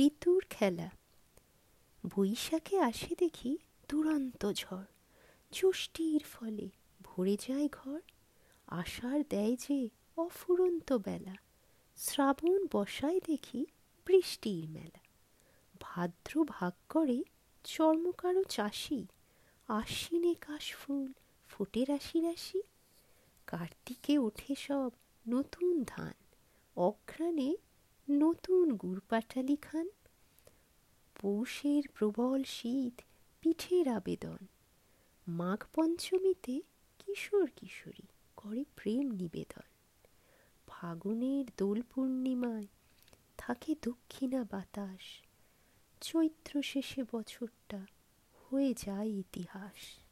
ঋতুর খেলা। বৈশাখে আসে দেখি দুরন্ত ঝড়। ষষ্ঠীর ফলে ভরে যায় ঘর। আষাঢ় দেয় যে অফুরন্ত বেলা। শ্রাবণ বসায় দেখি বৃষ্টির মেলা। ভাদ্র ভাগ করে চর্মকারো চাষি। আশ্বিনে কাশফুল ফোটে রাশি রাশি। কার্তিকে ওঠে সব নতুন ধান। অঘ্রাণে নতুন গুড় পাটালি খান পৌষের প্রবল শীত, পিঠের আবেদন। মাঘ পঞ্চমীতে কিশোর কিশোরী করে প্রেম নিবেদন। ফাগুনের দোল পূর্ণিমায় থাকে দক্ষিণা বাতাস। চৈত্র শেষে বছরটা হয়ে যায় ইতিহাস।